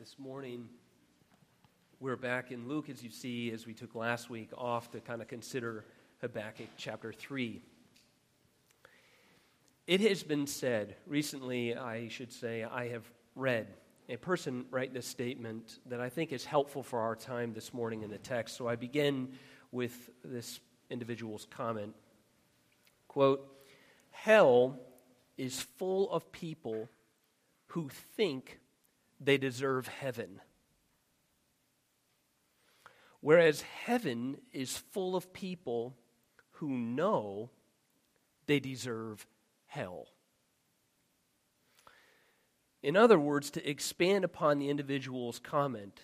This morning, we're back in Luke, as you see, as we took last week off to kind of consider Habakkuk chapter 3. It has been said, recently, I should say, I have read a person write this statement that I think is helpful for our time this morning in the text. So I begin with this individual's comment. Quote, Hell is full of people who think they deserve heaven. Whereas heaven is full of people who know they deserve hell. In other words, to expand upon the individual's comment,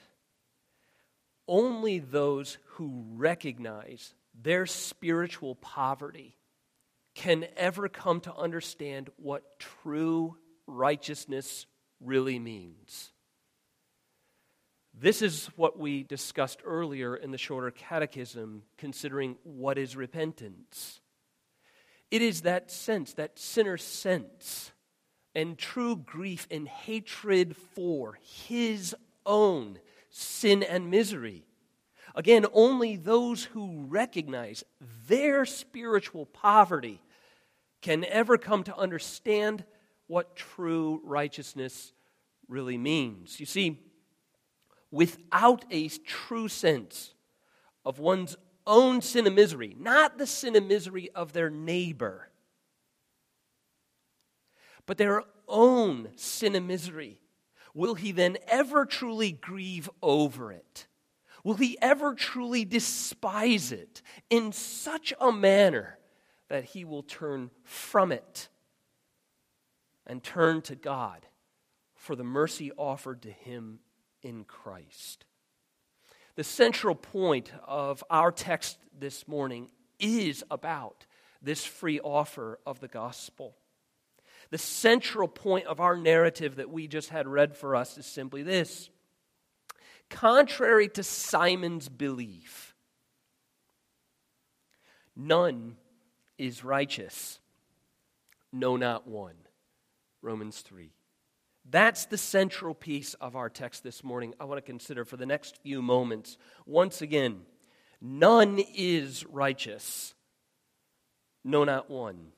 only those who recognize their spiritual poverty can ever come to understand what true righteousness really means. This is what we discussed earlier in the shorter catechism, considering what is repentance. It is that sense, that sinner sense, and true grief and hatred for his own sin and misery. Again, only those who recognize their spiritual poverty can ever come to understand what true righteousness really means. You see, without a true sense of one's own sin and misery, not the sin and misery of their neighbor, but their own sin and misery, will he then ever truly grieve over it? Will he ever truly despise it in such a manner that he will turn from it and turn to God for the mercy offered to him in Christ. The central point of our text this morning is about this free offer of the gospel. The central point of our narrative that we just had read for us is simply this contrary to Simon's belief, none is righteous, no, not one. Romans 3. That's the central piece of our text this morning I want to consider for the next few moments. Once again, none is righteous, no, not one.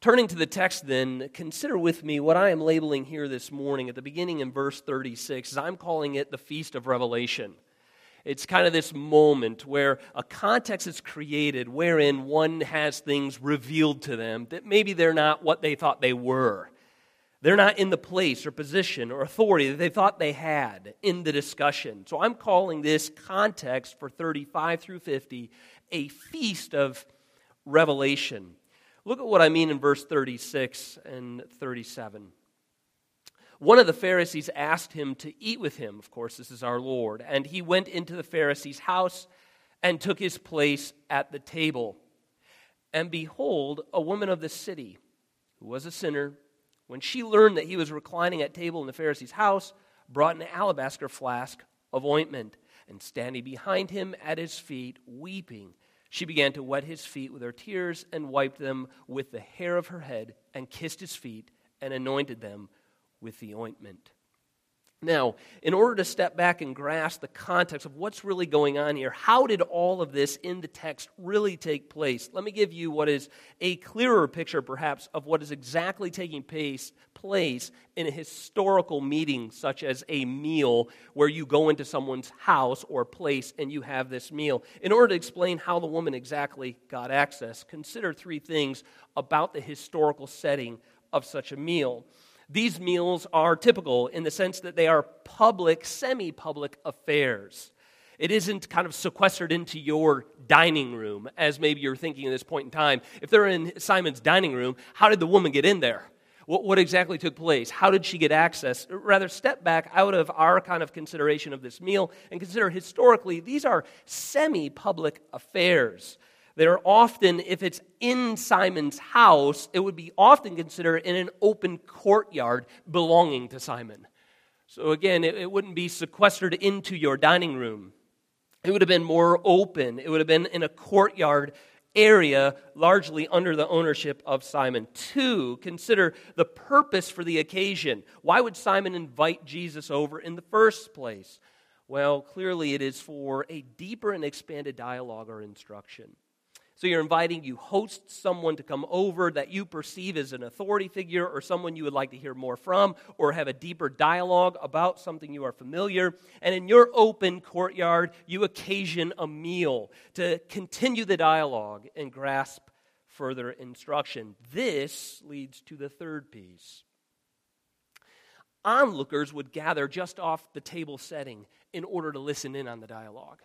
Turning to the text, then, consider with me what I am labeling here this morning at the beginning in verse 36. I'm calling it the Feast of Revelation. It's kind of this moment where a context is created wherein one has things revealed to them that maybe they're not what they thought they were. They're not in the place or position or authority that they thought they had in the discussion. So I'm calling this context for 35 through 50 a feast of revelation. Look at what I mean in verse 36 and 37. One of the Pharisees asked him to eat with him. Of course, this is our Lord. And he went into the Pharisee's house and took his place at the table. And behold, a woman of the city, who was a sinner, when she learned that he was reclining at table in the Pharisee's house, brought an alabaster flask of ointment. And standing behind him at his feet, weeping, she began to wet his feet with her tears and wiped them with the hair of her head and kissed his feet and anointed them with the ointment. Now, in order to step back and grasp the context of what's really going on here, how did all of this in the text really take place? Let me give you what is a clearer picture, perhaps, of what is exactly taking place, place in a historical meeting, such as a meal where you go into someone's house or place and you have this meal. In order to explain how the woman exactly got access, consider three things about the historical setting of such a meal. These meals are typical in the sense that they are public, semi public affairs. It isn't kind of sequestered into your dining room, as maybe you're thinking at this point in time. If they're in Simon's dining room, how did the woman get in there? What, what exactly took place? How did she get access? Rather, step back out of our kind of consideration of this meal and consider historically, these are semi public affairs that are often, if it's in Simon's house, it would be often considered in an open courtyard belonging to Simon. So again, it, it, wouldn't be sequestered into your dining room. It would have been more open. It would have been in a courtyard area largely under the ownership of Simon. Two, consider the purpose for the occasion. Why would Simon invite Jesus over in the first place? Well, clearly it is for a deeper and expanded dialogue or instruction. So you're inviting, you host someone to come over that you perceive as an authority figure or someone you would like to hear more from or have a deeper dialogue about something you are familiar. And in your open courtyard, you occasion a meal to continue the dialogue and grasp further instruction. This leads to the third piece. Onlookers would gather just off the table setting in order to listen in on the dialogue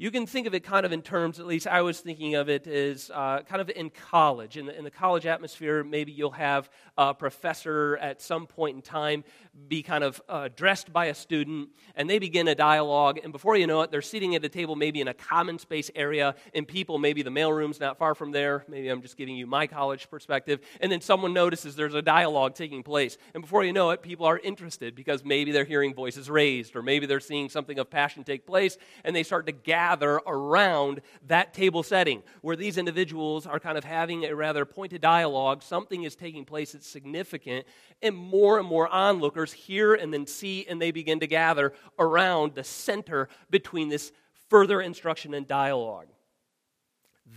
you can think of it kind of in terms, at least I was thinking of it as uh, kind of in college. In the, in the, college atmosphere, maybe you'll have a professor at some point in time be kind of uh, dressed by a student, and they begin a dialogue, and before you know it, they're sitting at a table maybe in a common space area, and people, maybe the mailroom's not far from there. Maybe I'm just giving you my college perspective. And then someone notices there's a dialogue taking place, and before you know it, people are interested because maybe they're hearing voices raised, or maybe they're seeing something of passion take place, and they start to gather gather around that table setting where these individuals are kind of having a rather pointed dialogue. Something is taking place that's significant, and more and more onlookers hear and then see, and they begin to gather around the center between this further instruction and dialogue.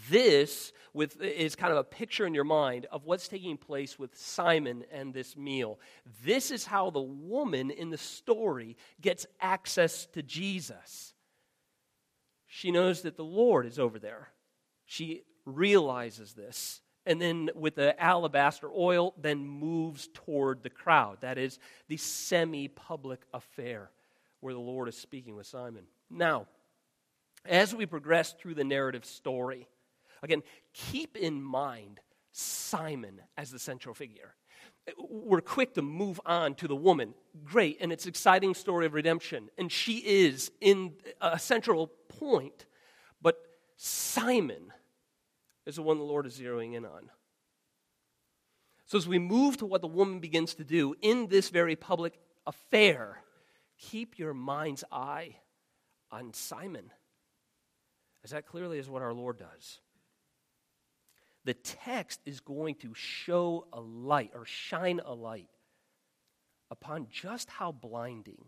This with, is kind of a picture in your mind of what's taking place with Simon and this meal. This is how the woman in the story gets access to Jesus. She knows that the Lord is over there. She realizes this. And then with the alabaster oil, then moves toward the crowd. That is the semi public affair where the Lord is speaking with Simon. Now, as we progress through the narrative story, again, keep in mind Simon as the central figure. We're quick to move on to the woman. Great, and it's exciting story of redemption. And she is in a central point, but Simon is the one the Lord is zeroing in on. So, as we move to what the woman begins to do in this very public affair, keep your mind's eye on Simon, as that clearly is what our Lord does. The text is going to show a light or shine a light upon just how blinding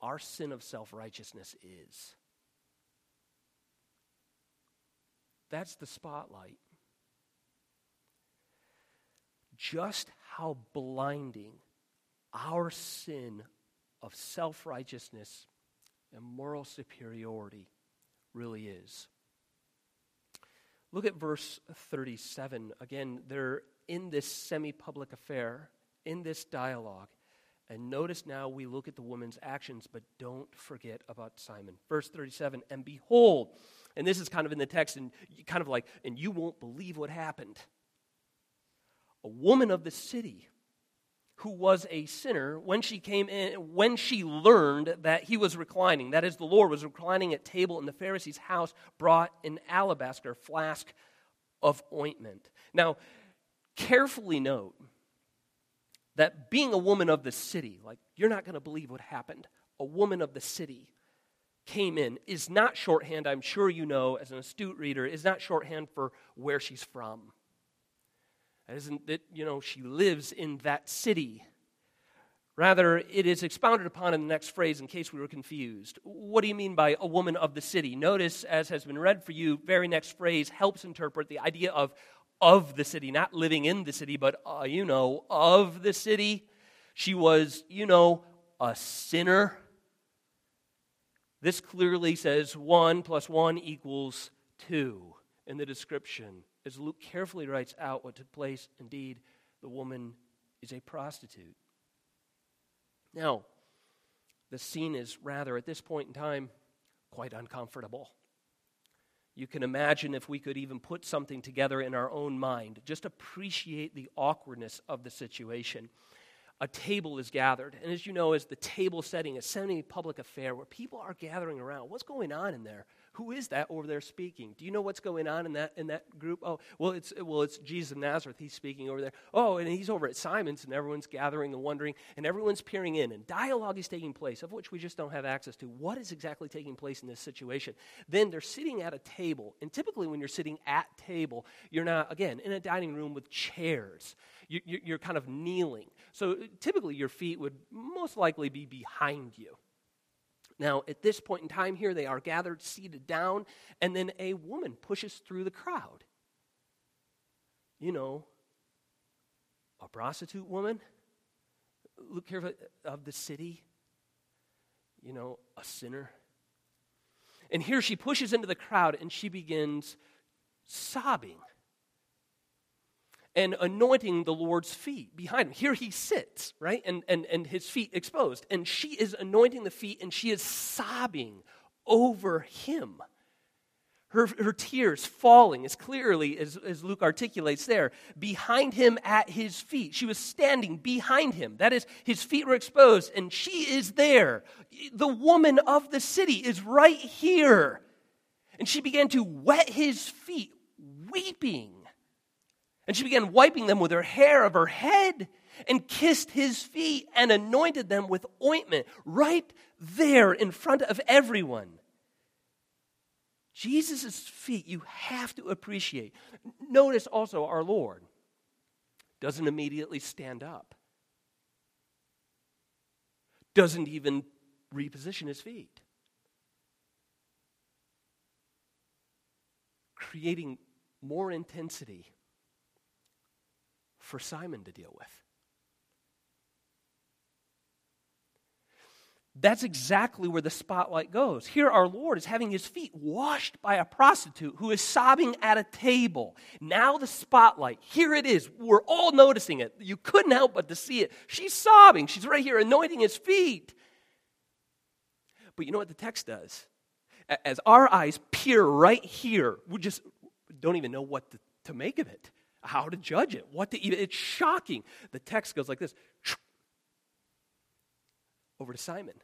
our sin of self righteousness is. That's the spotlight. Just how blinding our sin of self righteousness and moral superiority really is. Look at verse 37. Again, they're in this semi public affair, in this dialogue. And notice now we look at the woman's actions, but don't forget about Simon. Verse 37 And behold, and this is kind of in the text, and kind of like, and you won't believe what happened. A woman of the city who was a sinner, when she came in, when she learned that he was reclining, that is, the Lord was reclining at table in the Pharisee's house, brought an alabaster flask of ointment. Now, carefully note that being a woman of the city, like, you're not going to believe what happened. A woman of the city came in is not shorthand, I'm sure you know as an astute reader, is not shorthand for where she's from. Isn't that, you know, she lives in that city. Rather, it is expounded upon in the next phrase in case we were confused. What do you mean by a woman of the city? Notice, as has been read for you, very next phrase helps interpret the idea of of the city, not living in the city, but, uh, you know, of the city. She was, you know, a sinner this clearly says 1 plus 1 equals 2 in the description. As Luke carefully writes out what took place, indeed, the woman is a prostitute. Now, the scene is rather, at this point in time, quite uncomfortable. You can imagine if we could even put something together in our own mind, just appreciate the awkwardness of the situation a table is gathered. And as you know, as the table setting, a semi public affair where people are gathering around. What's going on in there? Who is that over there speaking? Do you know what's going on in that in that group? Oh, well, it's well, it's Jesus of Nazareth. He's speaking over there. Oh, and he's over at Simon's, and everyone's gathering and wondering, and everyone's peering in, and dialogue is taking place, of which we just don't have access to. What is exactly taking place in this situation? Then they're sitting at a table, and typically when you're sitting at table, you're not again in a dining room with chairs. You, you're kind of kneeling. So typically your feet would most likely be behind you. Now, at this point in time here, they are gathered, seated down, and then a woman pushes through the crowd. You know, a prostitute woman, look here uh, of the city, you know, a sinner. And here she pushes into the crowd and she begins sobbing and anointing the Lord's feet behind him. Here he sits, right? And, and, and his feet exposed. And she is anointing the feet and she is sobbing over him. Her, her tears falling as clearly as, as Luke articulates there, behind him at his feet. She was standing behind him. That is, his feet were exposed, and she is there. The woman of the city is right here. And she began to wet his feet, weeping and she began wiping them with her hair of her head and kissed his feet and anointed them with ointment right there in front of everyone. Jesus' feet, you have to appreciate. Notice also our Lord doesn't immediately stand up, doesn't even reposition his feet, creating more intensity for Simon to deal with. That's exactly where the spotlight goes. Here, our Lord is having his feet washed by a prostitute who is sobbing at a table. Now, the spotlight, here it is. We're all noticing it. You couldn't help but to see it. She's sobbing. She's right here anointing his feet. But you know what the text does? As our eyes peer right here, we just don't even know what to, to make of it how to judge it, what to eat. It's shocking. The text goes like this over to Simon.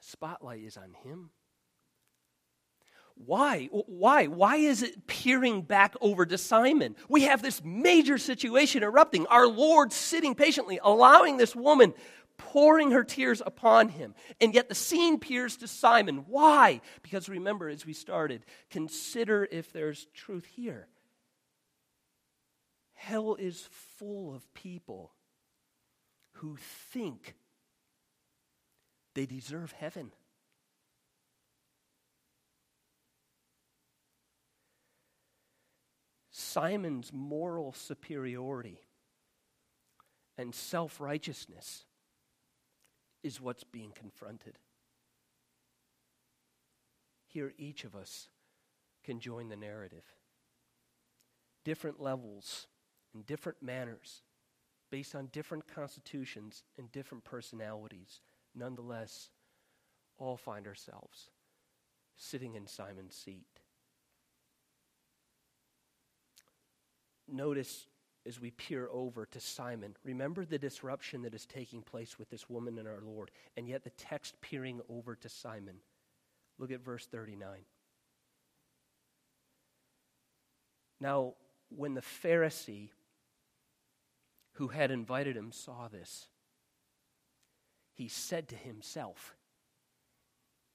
Spotlight is on him. Why? Why? Why is it peering back over to Simon? We have this major situation erupting. Our Lord sitting patiently, allowing this woman pouring her tears upon him. And yet the scene peers to Simon. Why? Because remember, as we started, consider if there's truth here. Hell is full of people who think they deserve heaven. Simon's moral superiority and self righteousness is what's being confronted. Here, each of us can join the narrative. Different levels in different manners, based on different constitutions and different personalities, nonetheless, all find ourselves sitting in Simon's seat. Notice as we peer over to Simon, remember the disruption that is taking place with this woman and our Lord, and yet the text peering over to Simon. Look at verse 39. Now, when the Pharisee who had invited him saw this, he said to himself,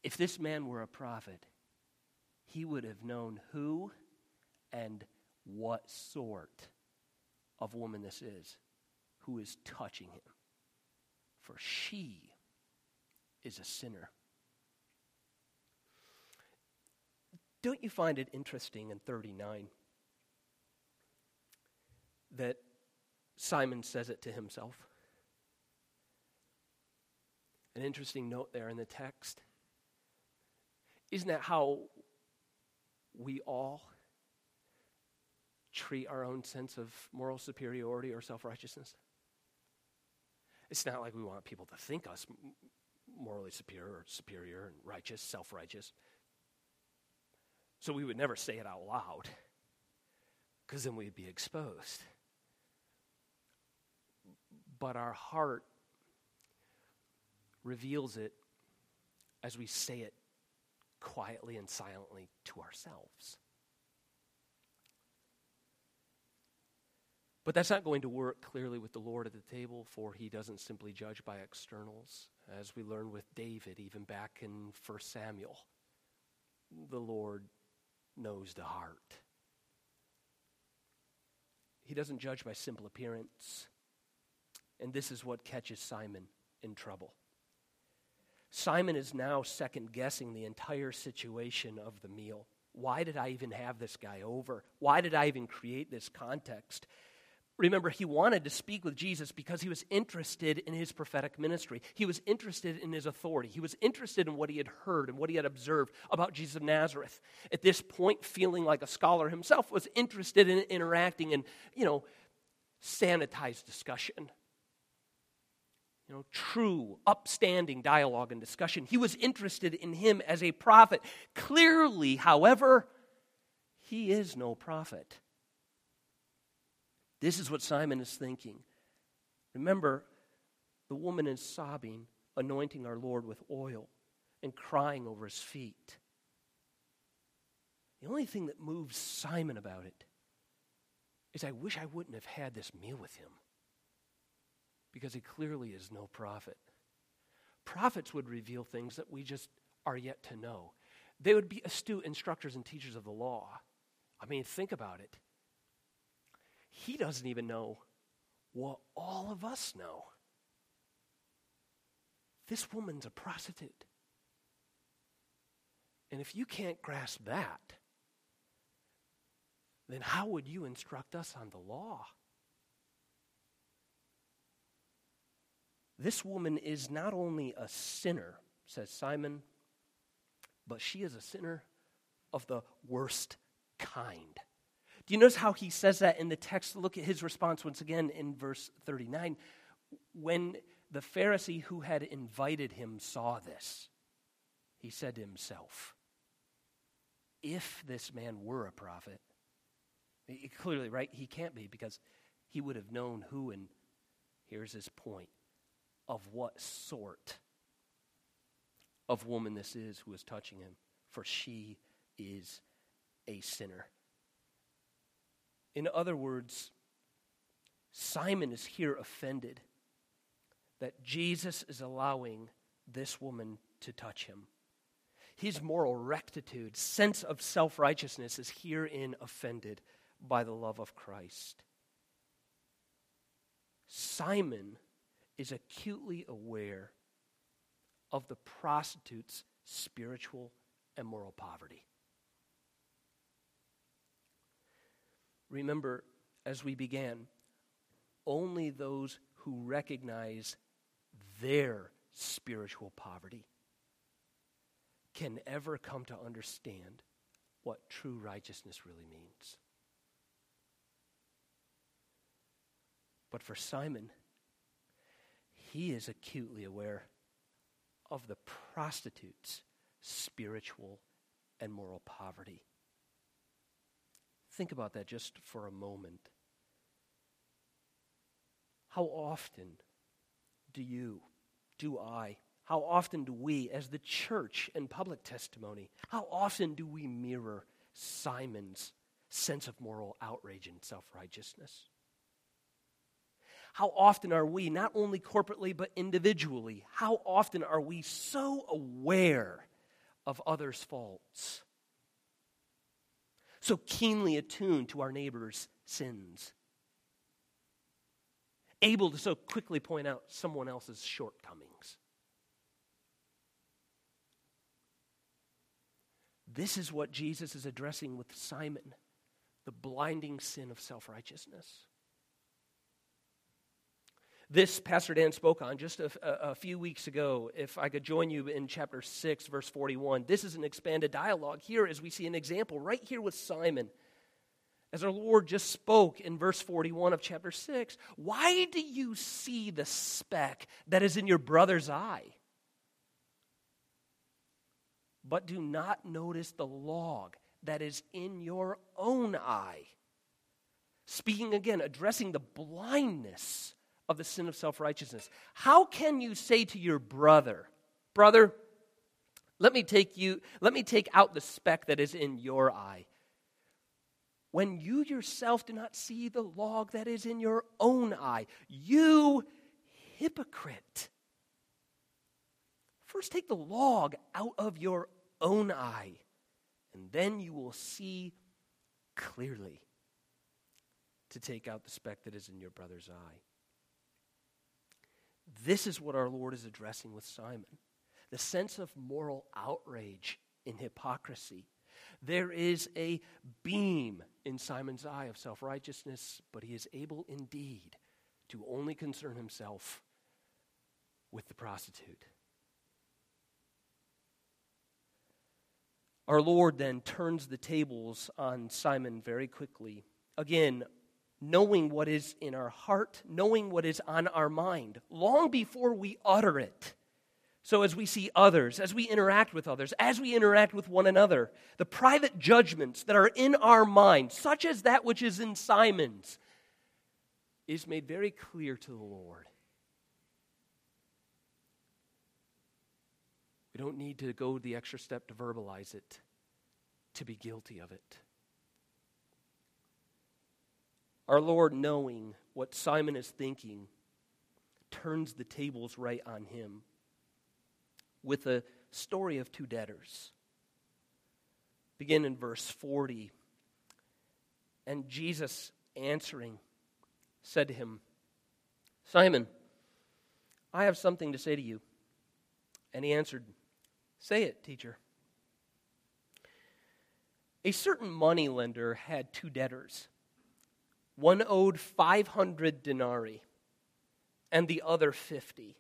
If this man were a prophet, he would have known who and what sort of woman this is who is touching him. For she is a sinner. Don't you find it interesting in 39 that Simon says it to himself. An interesting note there in the text. Isn't that how we all treat our own sense of moral superiority or self righteousness? It's not like we want people to think us morally superior or superior and righteous, self righteous. So we would never say it out loud because then we'd be exposed but our heart reveals it as we say it quietly and silently to ourselves. But that's not going to work clearly with the Lord at the table, for he doesn't simply judge by externals, as we learn with David, even back in 1 Samuel. The Lord knows the heart. He doesn't judge by simple appearance. And this is what catches Simon in trouble. Simon is now second guessing the entire situation of the meal. Why did I even have this guy over? Why did I even create this context? Remember, he wanted to speak with Jesus because he was interested in his prophetic ministry. He was interested in his authority. He was interested in what he had heard and what he had observed about Jesus of Nazareth. At this point, feeling like a scholar himself, was interested in interacting in, you know, sanitized discussion. You know, true, upstanding dialogue and discussion. He was interested in him as a prophet. Clearly, however, he is no prophet. This is what Simon is thinking. Remember, the woman is sobbing, anointing our Lord with oil, and crying over his feet. The only thing that moves Simon about it is I wish I wouldn't have had this meal with him because he clearly is no prophet. Prophets would reveal things that we just are yet to know. They would be astute instructors and teachers of the law. I mean, think about it he doesn't even know what all of us know. This woman's a prostitute. And if you can't grasp that, then how would you instruct us on the law? This woman is not only a sinner, says Simon, but she is a sinner of the worst kind. Do you notice how he says that in the text? Look at his response once again in verse 39. When the Pharisee who had invited him saw this, he said to himself, If this man were a prophet, clearly, right? He can't be because he would have known who, and here's his point of what sort of woman this is who is touching him, for she is a sinner. In other words, Simon is here offended that Jesus is allowing this woman to touch him. His moral rectitude, sense of self righteousness, is herein offended by the love of Christ. Simon is acutely aware of the prostitute's spiritual and moral poverty. Remember, as we began, only those who recognize their spiritual poverty can ever come to understand what true righteousness really means. But for Simon, he is acutely aware of the prostitute's spiritual and moral poverty. Think about that just for a moment. How often do you, do I, how often do we, as the church and public testimony, how often do we mirror Simon's sense of moral outrage and self righteousness? How often are we, not only corporately but individually, how often are we so aware of others' faults so keenly attuned to our neighbor's sins, able to so quickly point out someone else's shortcomings. This is what Jesus is addressing with Simon the blinding sin of self righteousness. This Pastor Dan spoke on just a, a, few weeks ago. If I could join you in chapter 6, verse 41. This is an expanded dialogue here as we see an example right here with Simon. As our Lord just spoke in verse 41 of chapter 6, why do you see the speck that is in your brother's eye? But do not notice the log that is in your own eye. Speaking again, addressing the blindness of the sin of self righteousness. How can you say to your brother, Brother, Let me take you, let me take out the speck that is in your eye. When you yourself do not see the log that is in your own eye, you hypocrite. First, take the log out of your own eye, and then you will see clearly to take out the speck that is in your brother's eye. This is what our Lord is addressing with Simon the sense of moral outrage in hypocrisy. There is a beam in Simon's eye of self righteousness, but he is able indeed to only concern himself with the prostitute. Our Lord then turns the tables on Simon very quickly. Again, knowing what is in our heart, knowing what is on our mind, long before we utter it. So, as we see others, as we interact with others, as we interact with one another, the private judgments that are in our mind, such as that which is in Simon's, is made very clear to the Lord. We don't need to go the extra step to verbalize it, to be guilty of it. Our Lord, knowing what Simon is thinking, turns the tables right on him with a story of two debtors. Begin in verse 40. And Jesus answering said to him, Simon, I have something to say to you. And he answered, Say it, teacher. A certain money lender had two debtors. One owed 500 denarii and the other 50.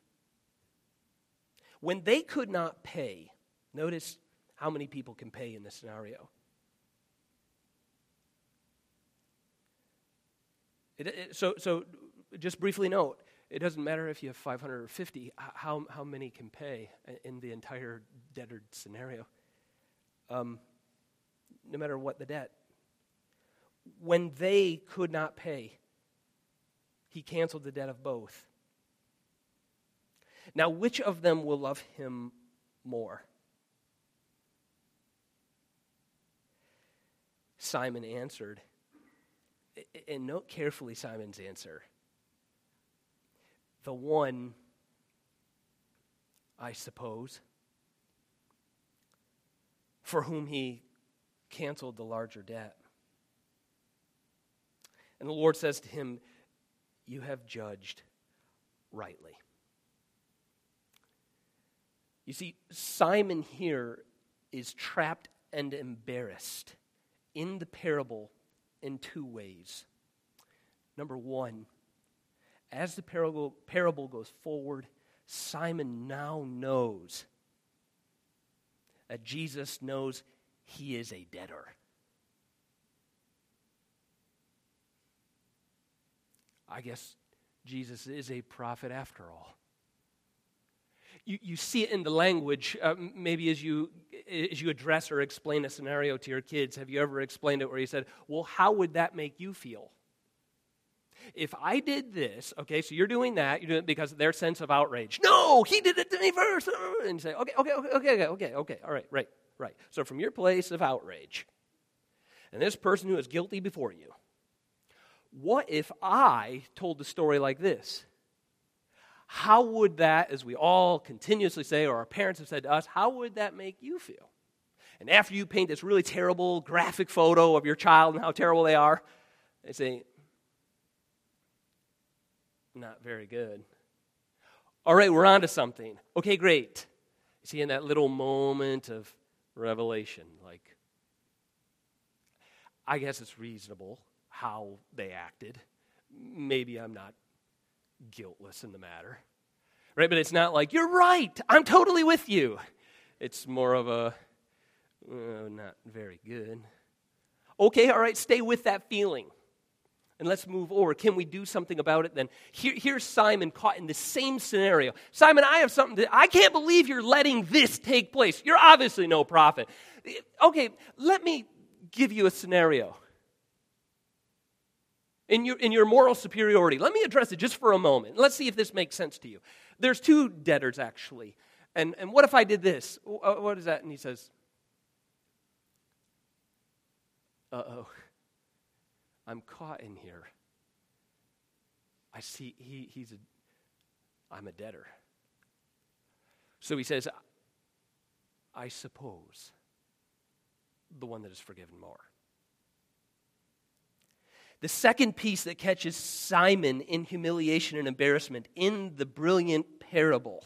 When they could not pay, notice how many people can pay in this scenario. It, it, so, so, just briefly note it doesn't matter if you have 500 or 50, how, how many can pay in the entire debtor scenario, um, no matter what the debt. When they could not pay, he canceled the debt of both. Now, which of them will love him more? Simon answered, and note carefully Simon's answer. The one, I suppose, for whom he canceled the larger debt. And the Lord says to him, You have judged rightly. You see, Simon here is trapped and embarrassed in the parable in two ways. Number one, as the parable, parable goes forward, Simon now knows that Jesus knows he is a debtor. I guess Jesus is a prophet after all you, you see it in the language, uh, maybe as you, as you address or explain a scenario to your kids. Have you ever explained it where you said, Well, how would that make you feel? If I did this, okay, so you're doing that, you're doing it because of their sense of outrage. No, he did it to me first. And you say, okay, okay, okay, okay, okay, okay, all right, right, right. So from your place of outrage, and this person who is guilty before you, what if I told the story like this? how would that, as we all continuously say, or our parents have said to us, how would that make you feel? And after you paint this really terrible graphic photo of your child and how terrible they are, they say, not very good. All right, we're on to something. Okay, great. See, in that little moment of revelation, like, I guess it's reasonable how they acted. Maybe I'm not guiltless in the matter. Right? But it's not like, you're right, I'm totally with you. It's more of a, uh, not very good. Okay, all right, stay with that feeling. And let's move over. Can we do something about it then? Here, here's Simon caught in the same scenario. Simon, I have something to, I can't believe you're letting this take place. You're obviously no prophet. Okay, let me give you a scenario in your, in your moral superiority. Let me address it just for a moment. Let's see if this makes sense to you. There's two debtors, actually. And, and what if I did this? Uh, what is that? And he says, Uh oh, I'm caught in here. I see he, he's a, I'm a debtor. So he says, I suppose the one that is forgiven more. The second piece that catches Simon in humiliation and embarrassment in the brilliant parable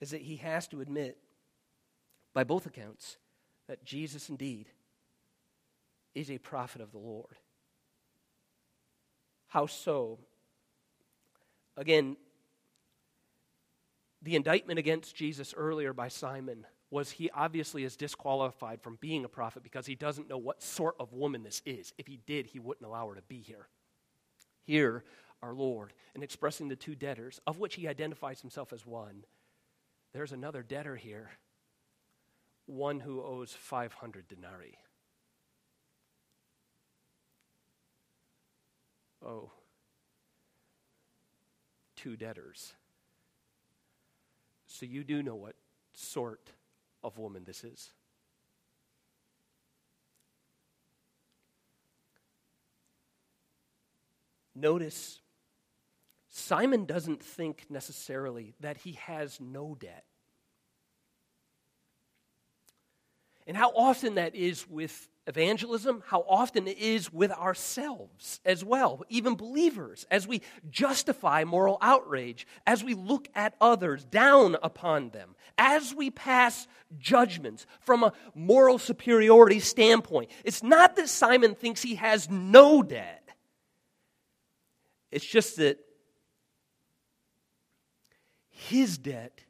is that he has to admit, by both accounts, that Jesus indeed is a prophet of the Lord. How so? Again, the indictment against Jesus earlier by Simon was he obviously is disqualified from being a prophet because he doesn't know what sort of woman this is. If he did, he wouldn't allow her to be here. Here, our Lord, in expressing the two debtors, of which he identifies himself as one, there's another debtor here, one who owes 500 denarii. Oh, two debtors. So you do know what sort of woman this is. Notice Simon doesn't think necessarily that he has no debt. And how often that is with evangelism, how often it is with ourselves as well, even believers, as we justify moral outrage, as we look at others down upon them, as we pass judgments from a moral superiority standpoint. It's not that Simon thinks he has no debt, it's just that his debt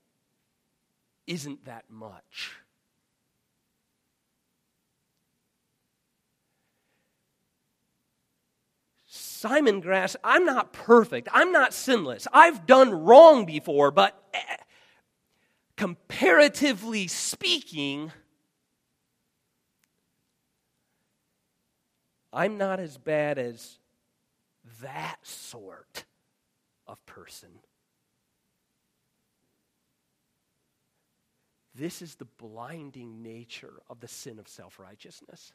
isn't that much. Simon Grass, I'm not perfect. I'm not sinless. I've done wrong before, but eh, comparatively speaking, I'm not as bad as that sort of person. This is the blinding nature of the sin of self righteousness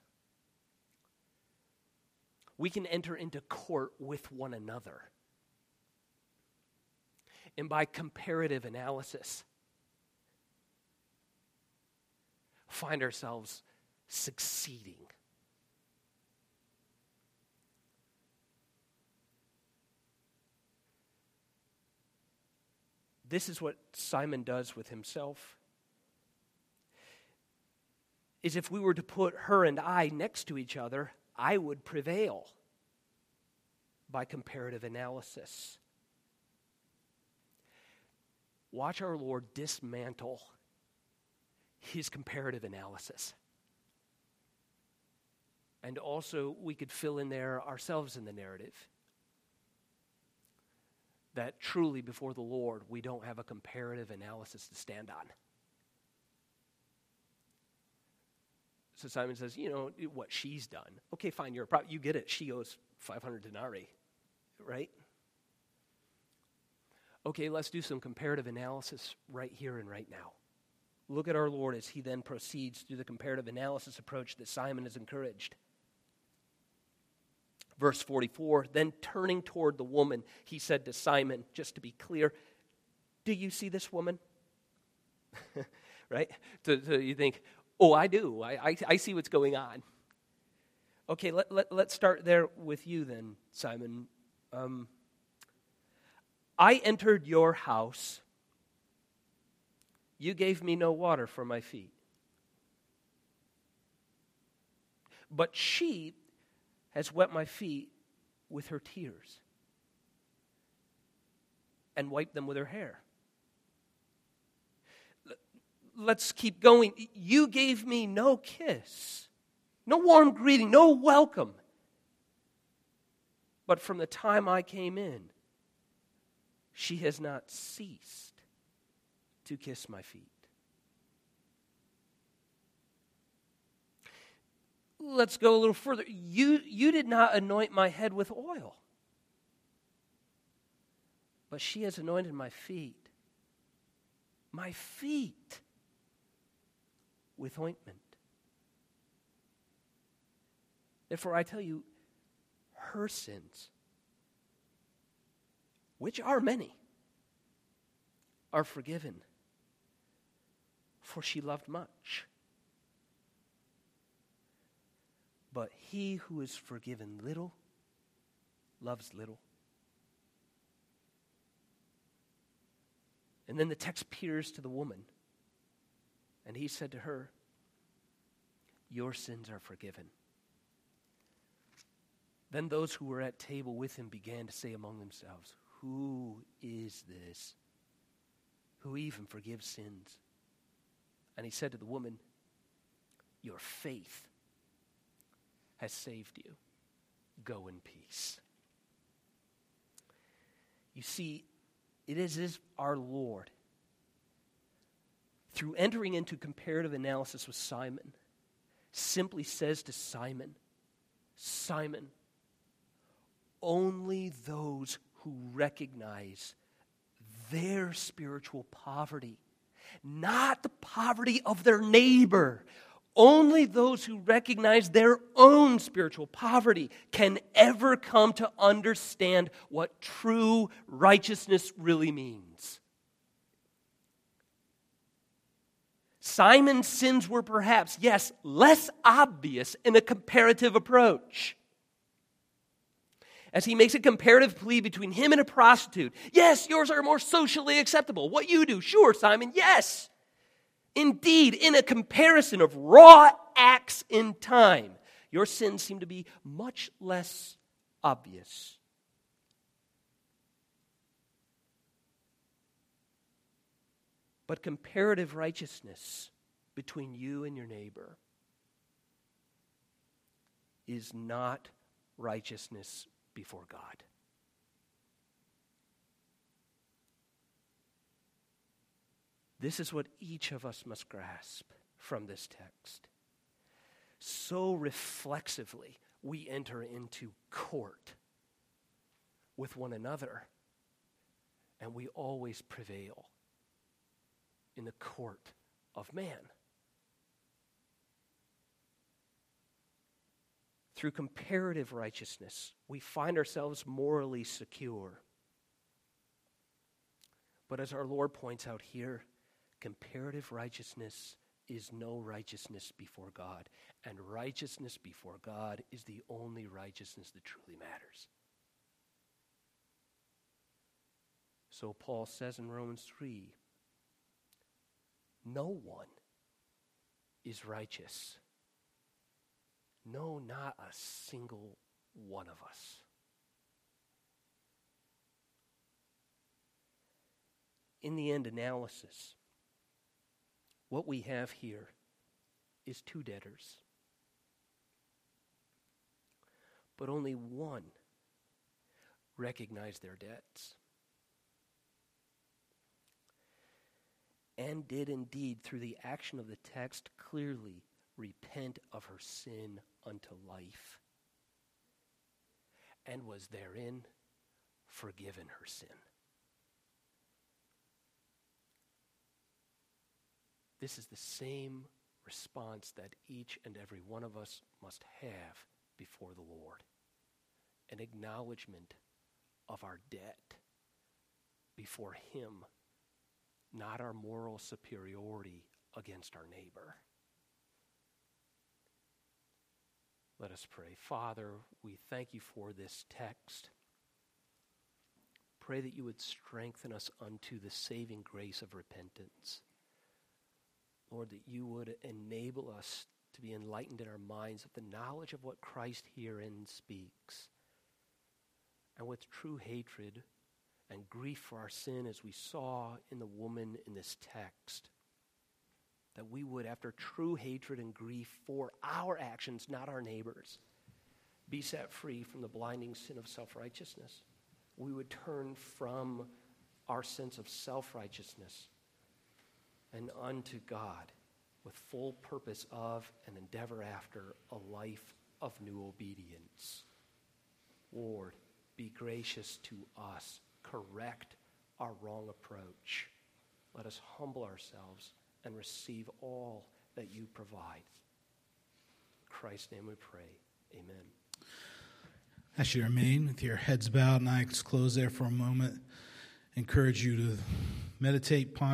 we can enter into court with one another. And by comparative analysis, find ourselves succeeding. This is what Simon does with himself. Is if we were to put her and I next to each other, I would prevail by comparative analysis. Watch our Lord dismantle his comparative analysis. And also, we could fill in there ourselves in the narrative. That truly, before the Lord, we don't have a comparative analysis to stand on. So Simon says, You know, what she's done. Okay, fine, you're a prophet. You get it. She owes 500 denarii, right? Okay, let's do some comparative analysis right here and right now. Look at our Lord as he then proceeds through the comparative analysis approach that Simon has encouraged. Verse 44 Then turning toward the woman, he said to Simon, just to be clear, Do you see this woman? right? So, so, you think, Oh, I do. I, I, I see what's going on. Okay, let, let, let's start there with you then, Simon. Um, I entered your house. You gave me no water for my feet. But she has wet my feet with her tears and wiped them with her hair let's keep going. You gave me no kiss, no warm greeting, no welcome. But from the time I came in, she has not ceased to kiss my feet. Let's go a little further. You, you did not anoint my head with oil, but she has anointed my feet my feet with ointment. Therefore, I tell you, her sins, which are many, are forgiven, for she loved much. But he who is forgiven little loves little. And then the text peers to the woman, and he said to her, Your sins are forgiven. Then those who were at table with him began to say among themselves, Who is this who even forgives sins? And he said to the woman, Your faith has saved you. Go in peace. You see, it is, our Lord, through entering into comparative analysis with Simon, simply says to Simon, Simon, only those who recognize their spiritual poverty, not the poverty of their neighbor, only those who recognize their own spiritual poverty can ever come to understand what true righteousness really means. Simon's sins were perhaps, yes, less obvious in a comparative approach. As he makes a comparative plea between him and a prostitute. Yes, yours are more socially acceptable. What you do, sure, Simon, yes. Indeed, in a comparison of raw acts in time, your sins seem to be much less obvious. But comparative righteousness between you and your neighbor is not righteousness before God. This is what each of us must grasp from this text. So reflexively, we enter into court with one another, and we always prevail in the court of man. Through comparative righteousness, we find ourselves morally secure. But as our Lord points out here, Comparative righteousness is no righteousness before God, and righteousness before God is the only righteousness that truly matters. So Paul says in Romans 3 no one is righteous. No, not a single one of us. In the end analysis, what we have here is two debtors. But only one recognized their debts. And did indeed, through the action of the text, clearly repent of her sin unto life, and was therein forgiven her sin. This is the same response that each and every one of us must have before the Lord an acknowledgement of our debt before Him, not our moral superiority against our neighbor. Let us pray. Father, we thank you for this text. Pray that you would strengthen us unto the saving grace of repentance. Lord, that you would enable us to be enlightened in our minds with the knowledge of what Christ herein speaks. And with true hatred and grief for our sin, as we saw in the woman in this text, that we would, after true hatred and grief for our actions, not our neighbors, be set free from the blinding sin of self righteousness. We would turn from our sense of self righteousness and unto God with full purpose of and endeavor after a life of new obedience. Lord, be gracious to us. Correct our wrong approach. let us humble ourselves and receive all that you provide. In Christ's name we pray. Amen. As you remain with your heads bowed and eyes closed there for a moment, encourage you to meditate, ponder.